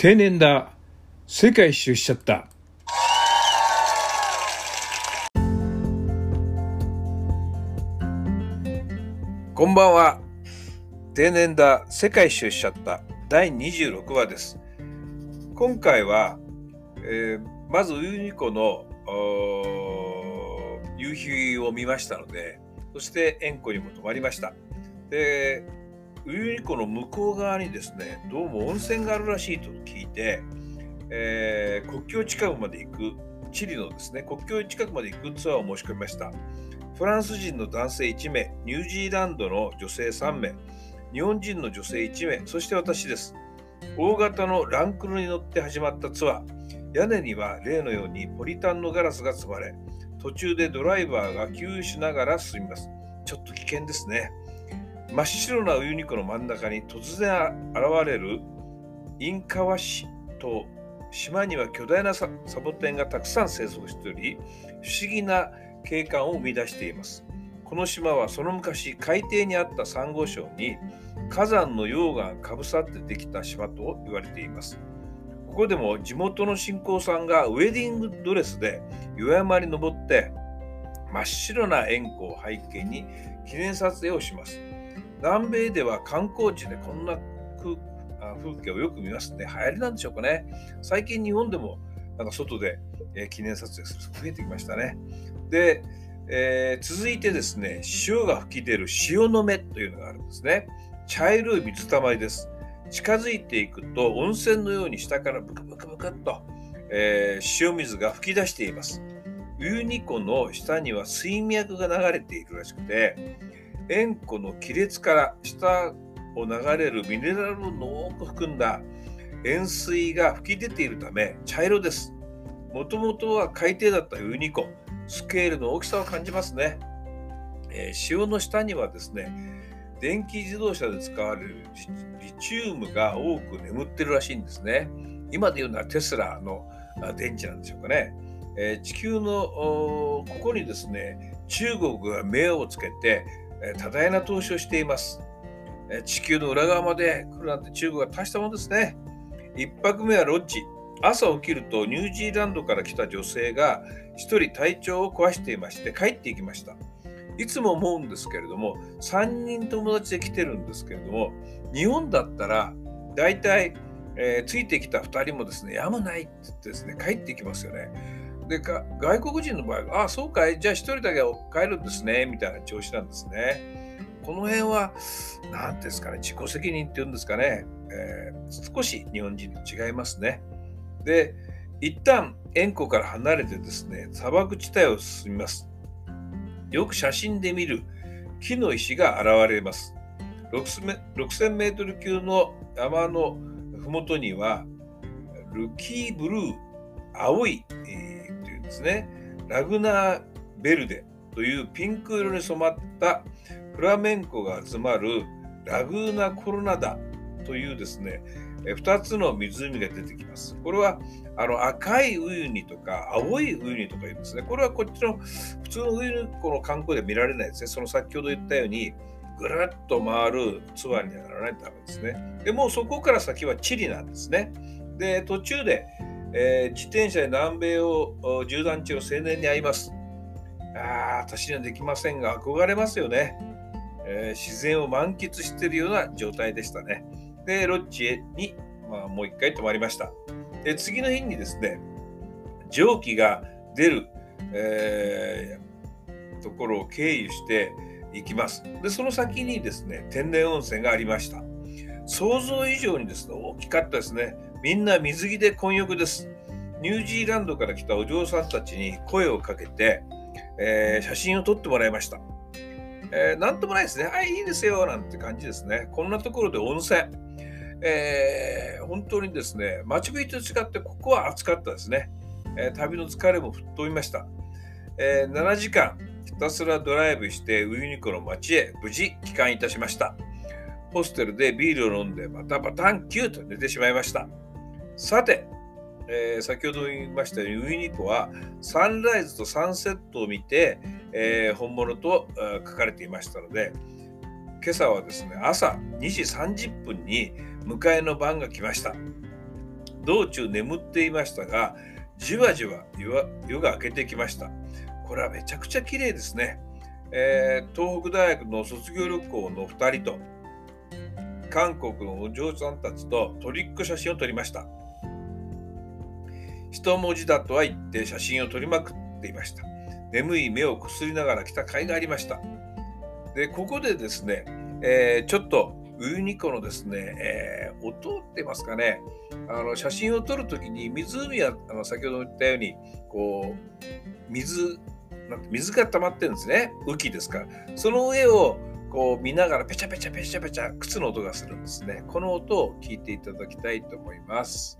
定年だ。世界一周しちゃった。こんばんは。定年だ。世界一周しちゃった。第26話です。今回は、えー、まずウユニ湖の夕日を見ましたのでそして塩湖にも泊まりました。でウユニ湖の向こう側にですねどうも温泉があるらしいと聞いて、えー、国境近くまで行くチリのですね国境近くまで行くツアーを申し込みました。フランス人の男性1名ニュージーランドの女性3名日本人の女性1名そして私です。大型のランクルに乗って始まったツアー。屋根には例のようにポリタンのガラスが積まれ途中でドライバーが給油しながら進みます。ちょっと危険ですね。真っ白なウユニ湖の真ん中に突然現れるインカワ市と島には巨大なサボテンがたくさん生息しており不思議な景観を生み出しています。この島はその昔海底にあったサンゴ礁に火山の溶岩かぶさってできた島と言われています。ここでも地元の信仰さんがウェディングドレスで岩山に登って真っ白な円弧を背景に記念撮影をします。南米では観光地でこんな風景をよく見ますね。流行りなんでしょうかね。最近日本でもなんか外で、え記念撮影する人増えてきましたね。で、えー、続いてですね、潮が吹き出る潮の目というのがあるんですね。茶色い水たまりです。近づいていくと温泉のように下からブクブクブクっと、えー、塩水が吹き出しています。ウユニ湖の下には水脈が流れているらしくて、塩湖の亀裂から下を流れるミネラルを多く含んだ塩水が噴き出ているため茶色です。もともとは海底だったウユニ湖、スケールの大きさを感じますね。えー、潮の下にはですね、電気自動車で使われるリチウムが多く眠ってるらしいんですね。今で言うのはテスラの電池なんでしょうかね。えー、地球のここにですね、中国が目をつけて多大な投資をしています。地球の裏側まで来るなんて中国は大したもんですね。1泊目はロッジ。朝起きるとニュージーランドから来た女性が1人体調を壊していまして帰っていきました。いつも思うんですけれども、3人友達で来てるんですけれども、日本だったら大体、えー、ついてきた2人もですね、やむないって言ってですね、帰っていきますよね。でか外国人の場合は、あ、そうかい、じゃあ1人だけ帰るんですね、みたいな調子なんですね。この辺は、何ですかね、自己責任っていうんですかね、えー、少し日本人と違いますね。で、一旦塩湖から離れてですね、砂漠地帯を進みます。よく写真で見る木の石が現れます。6000メートル級の山の麓には、ルキーブルー、青い、えーですねラグナー・ベルデというピンク色に染まったフラメンコが集まるラグーナ・コロナダというですね2つの湖が出てきます。これはあの赤いウユニとか青いウユニとか言うんですね。これはこっちの普通のウユニ湖の観光では見られないですね。その先ほど言ったようにぐるっと回るツアーにはならないとダメですね。でもそこから先はチリなんですね。で途中でえー、自転車で南米を縦断中の青年に会います。あ、私にはできませんが、憧れますよね、えー、自然を満喫しているような状態でしたね。で、ロッジに、まあ、もう一回泊まりました。で、次の日にですね、蒸気が出る、えー、ところを経由していきます。で、その先にですね、天然温泉がありました。想像以上にですね、大きかったですね。みんな水着で混浴です。ニュージーランドから来たお嬢さんたちに声をかけて、えー、写真を撮ってもらいました。えー、なんともないですね。はい、いいですよ、なんて感じですね。こんなところで温泉。えー、本当にですね、マチュピチと違ってここは暑かったですね。えー、旅の疲れも吹っ飛びました。えー、7時間ひたすらドライブしてウユニ湖の街へ無事帰還いたしました。ホステルでビールを飲んでバタバタンキューと寝てしまいました。さて、えー、先ほど言いましたようにウユニ湖はサンライズとサンセットを見て、えー、本物と書かれていましたので今朝はですね朝2時30分に迎えの番が来ました道中眠っていましたが、じわじわ夜が明けてきました。これはめちゃくちゃ綺麗ですね。えー、東北大学の卒業旅行の2人と、韓国のお嬢さんたちとトリック写真を撮りました。一文字だとは言って写真を撮りまくっていました。眠い目をこすりながら来た甲斐がありました。で、ここでですね、えー、ちょっとウユニ湖のですね、えー、音ってますかね、あの写真を撮るときに湖はあの先ほど言ったように、こう、水、なんて水が溜まってるんですね。雨季ですから。その上をこう見ながらペチャペチャペチャペチャ靴の音がするんですね。この音を聞いていただきたいと思います。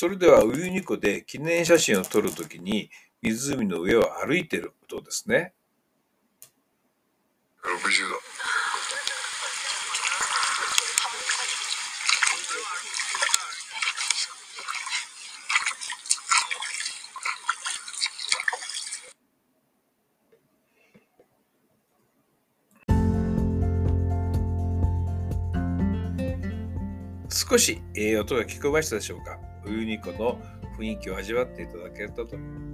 それではウユニ湖で記念写真を撮るときに湖の上を歩いていることですね。60度。少し、えー、音が聞こえましたでしょうか？ウユニ湖の雰囲気を味わっていただけたとい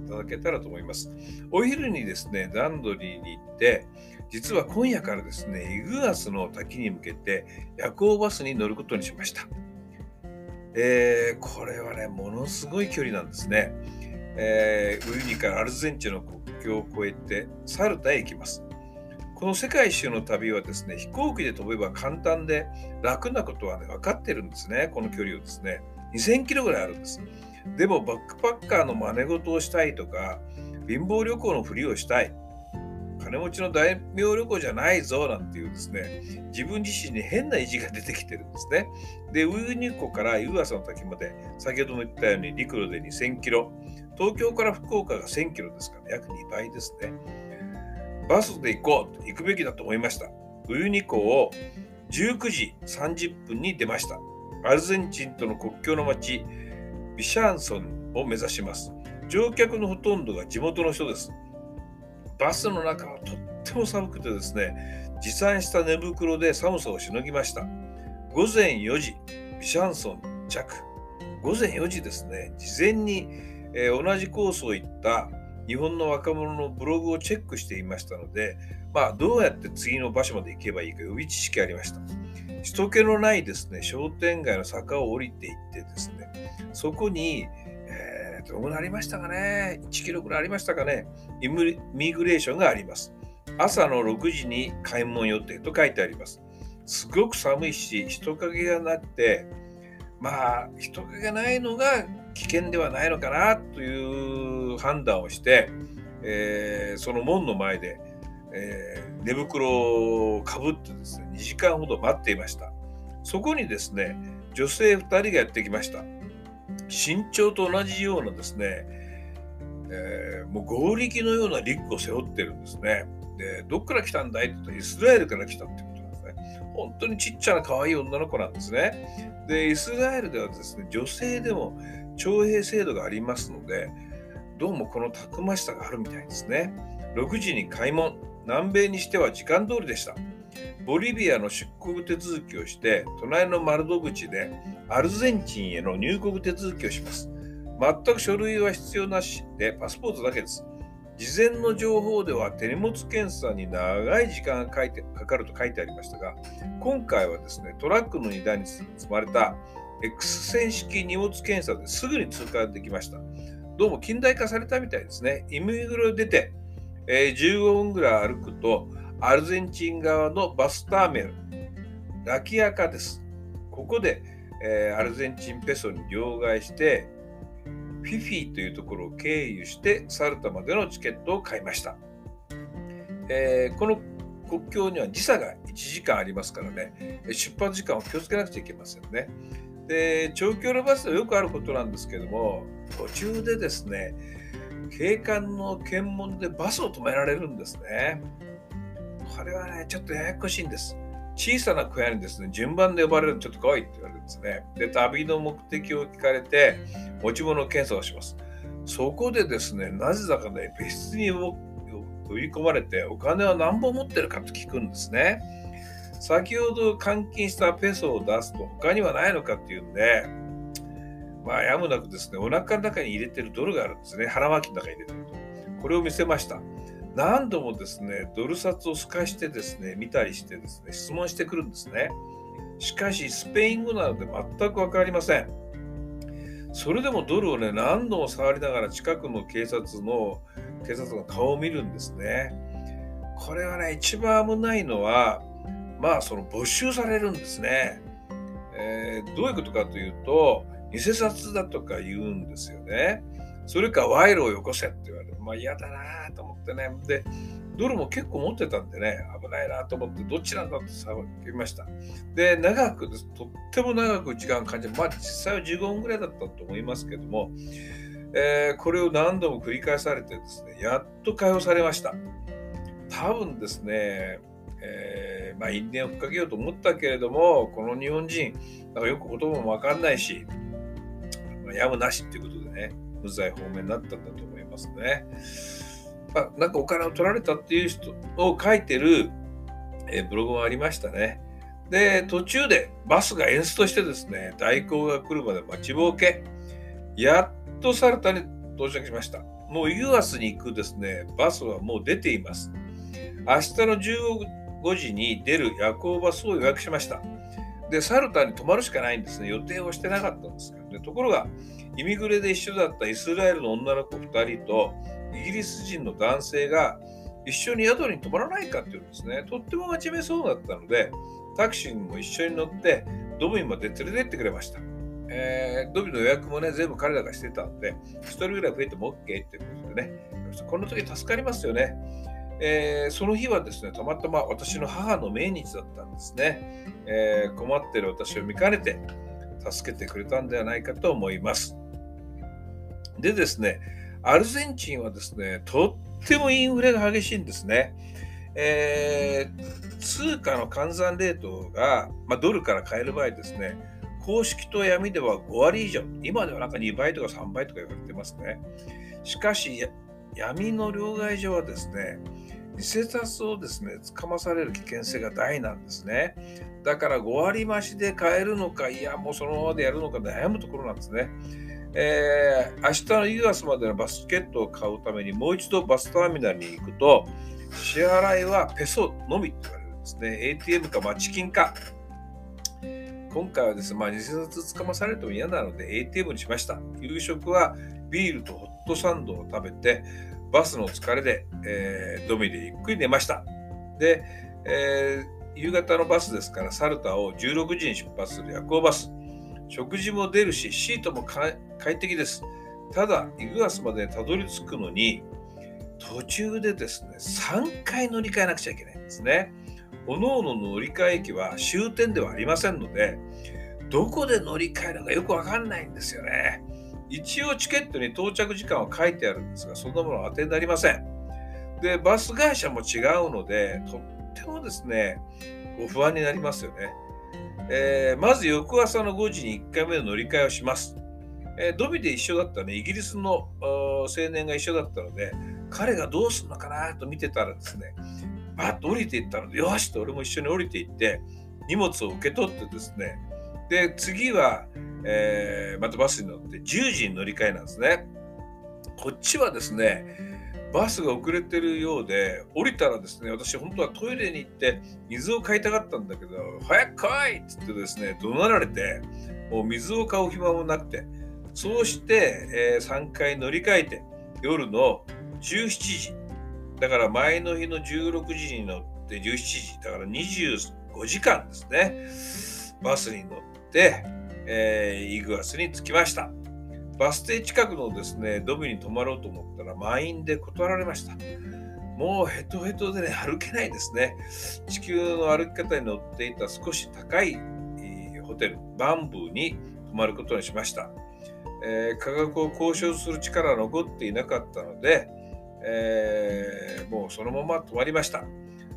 ただけたらと思います。お昼にですね、ランドリーに行って、実は今夜からですね、イグアスの滝に向けて夜行バスに乗ることにしました。えー、これはね、ものすごい距離なんですね。えー、ウユニからアルゼンチンの国境を越えてサルタへ行きます。この世界一周の旅はですね、飛行機で飛べば簡単で楽なことはね、分かってるんですね、この距離をですね。2000キロぐらいあるんです。でも、バックパッカーの真似事をしたいとか、貧乏旅行のふりをしたい、金持ちの大名旅行じゃないぞなんていうですね、自分自身に変な意地が出てきてるんですね。で、ウユニ湖から湯浅の滝まで、先ほども言ったように陸路で2000キロ、東京から福岡が1000キロですから、約2倍ですね。バスで行こうと行くべきだと思いました。ウユニ湖を19時30分に出ました。アルゼンチンとの国境の町、ビシャンソンを目指します。乗客のほとんどが地元の人です。バスの中はとっても寒くてですね、持参した寝袋で寒さをしのぎました。午前4時、ビシャンソン着。午前4時ですね、事前に、えー、同じコースを行った日本の若者のブログをチェックしていましたので、まあ、どうやって次の場所まで行けばいいか予備知識ありました。人気のないですね、商店街の坂を降りていってですね、そこに、えー、どのぐらいありましたかね、1キロぐらいありましたかね、イミグレーションがあります。朝の6時に開門予定と書いてあります。すごく寒いし、人影がなくて、まあ、人影がないのが危険ではないのかなという判断をして、えー、その門の前で、えー、寝袋をかぶってですね、2時間ほど待っていました。そこにですね、女性2人がやってきました。身長と同じようなですね、えー、もう合力のようなリュックを背負ってるんですね。で、どっから来たんだいって言うと、イスラエルから来たってことなんですね。本当にちっちゃな可愛い女の子なんですね。で、イスラエルではですね、女性でも徴兵制度がありますので、どうもこのたくましさがあるみたいですね。6時に開門、南米にしては時間通りでした。ボリビアの出国手続きをして、隣の丸戸口でアルゼンチンへの入国手続きをします。全く書類は必要なしで、パスポートだけです。事前の情報では手荷物検査に長い時間がかいてかかると書いてありましたが、今回はですね、トラックの荷台に積まれた X 線式荷物検査ですぐに通過できました。どうも近代化されたみたいですね。イミグロ出て、えー、15分ぐらい歩くと、アルゼンチン側のバスターミナル、ラキアカです。ここで、えー、アルゼンチンペソに両替して、フィフィというところを経由してサルタまでのチケットを買いました。えー、この国境には時差が1時間ありますからね、出発時間を気をつけなくちゃいけませんね。で、長距離バスでよくあることなんですけども、途中でですね、警官の検問でバスを止められるんですね。これはね、ちょっとややこしいんです。小さな小屋にですね、順番で呼ばれるとちょっと怖いって言われるんですね。で、旅の目的を聞かれて、持ち物検査をします。そこでですね、なぜだかね、別室に売り込まれてお金は何本持ってるかと聞くんですね。先ほど換金したペソを出すと他にはないのかっていうんで、まあ、やむなくですね、お腹の中に入れてるドルがあるんですね。腹巻きの中に入れてると。これを見せました。何度もですね、ドル札を透かしてですね、見たりしてですね、質問してくるんですね。しかし、スペイン語なので全く分かりません。それでもドルをね、何度も触りながら近くの警察の、警察の顔を見るんですね。これはね、一番危ないのは、まあ、その没収されるんですね。えー、どういうことかというと、偽札だとか言うんですよね。それか賄賂をよこせって言われる。まあ嫌だなと思ってね。で、ドルも結構持ってたんでね、危ないなと思って、どっちなんだって叫びました。で、長くです、とっても長く時間感じまあ実際は15分ぐらいだったと思いますけども、えー、これを何度も繰り返されてですね、やっと解放されました。多分ですね、えー、まあ因縁をふっかけようと思ったけれども、この日本人、なんかよく言葉もわかんないし、やむなしっていうことでね、無罪方面になったんだと思いますね。まあ、なんかお金を取られたっていう人を書いてる、えブログもありましたね。で、途中でバスが演出としてですね、代行が来るまで待ちぼうけ、やっとサルタに到着しました。もうユアスに行くですね、バスはもう出ています。明日の15時に出る夜行バスを予約しました。で、サルタに泊まるしかないんですね。予定をしてなかったんですけどね。ところが、イミグレで一緒だったイスラエルの女の子2人とイギリス人の男性が一緒に宿に泊まらないかっていうんですね。とっても真面目そうだったので、タクシーにも一緒に乗ってドビンまで連れてってくれました。えー、ドビンの予約もね、全部彼らがしてたんで、1人ぐらい増えても OK っていうことでね、この時助かりますよね。えー、その日はですね、たまたま私の母の命日だったんですね。えー、困ってる私を見かねて、助けてくれたんではないかと思います。でですね、アルゼンチンはですね、とってもインフレが激しいんですね。えー、通貨の換算レートが、まあ、ドルから買える場合ですね、公式と闇では5割以上、今ではなんか2倍とか3倍とか言われてますね。しかし、闇の両替所はですね、偽札をですね、つかまされる危険性が大なんですね。だから5割増しで買えるのか、いや、もうそのままでやるのか悩むところなんですね。えー、明日のユースまでのバスケットを買うためにもう一度バスターミナルに行くと、支払いはペソのみって言われるんですね。ATM か、まあ、チキンか。今回はですね、まあ、偽札つかまされても嫌なので ATM にしました。夕食はビールとホットサンドを食べて、バスの疲れで、えー、ドミでゆっくり寝ました。で、えー、夕方のバスですから、サルタを16時に出発する夜行バス。食事も出るし、シートも快適です。ただ、イグアスまでたどり着くのに、途中でですね、3回乗り換えなくちゃいけないんですね。おのおのの乗り換え駅は終点ではありませんので、どこで乗り換えるのかよくわかんないんですよね。一応チケットに到着時間は書いてあるんですが、そんなものは当てになりません。で、バス会社も違うので、とってもですね、ご不安になりますよね。えー、まず翌朝の5時に1回目の乗り換えをします。えー、ドビで一緒だったね、イギリスの青年が一緒だったので、彼がどうするのかなと見てたらですね、バッと降りていったので、よしと俺も一緒に降りていって、荷物を受け取ってですね、で、次は、えー、またバスに乗って10時に乗り換えなんですね。こっちはですね、バスが遅れてるようで、降りたらですね、私本当はトイレに行って水を買いたかったんだけど、早く来いっつってですね、怒鳴られて、もう水を買う暇もなくて、そうして、えー、3回乗り換えて、夜の17時、だから前の日の16時に乗って17時、だから25時間ですね、バスに乗って、えー、イグアスに着きました。バス停近くのですね、ドビに泊まろうと思ったら満員で断られました。もうヘトヘトでね、歩けないですね。地球の歩き方に乗っていた少し高い、えー、ホテル、バンブーに泊まることにしました。えー、価格を交渉する力は残っていなかったので、えー、もうそのまま泊まりました。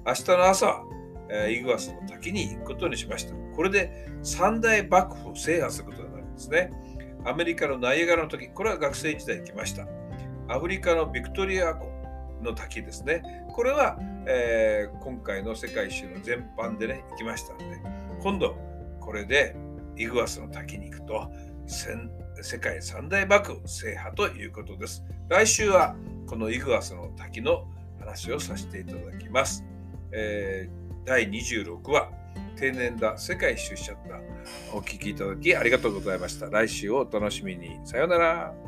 明日の朝、えイグアスの滝に行くことにしました。これで三大幕府を制覇することになるんですね。アメリカのナイアガラの時、これは学生時代に来ました。アフリカのビクトリア湖、の滝ですね。これは、えー、今回の世界一周の全般でね、行きましたので、今度、これでイグアスの滝に行くと、世界三大幕府制覇ということです。来週はこのイグアスの滝の話をさせていただきます。えー、第26話、定年だ世界一周しちゃった。お聴きいただきありがとうございました。来週をお楽しみに。さようなら。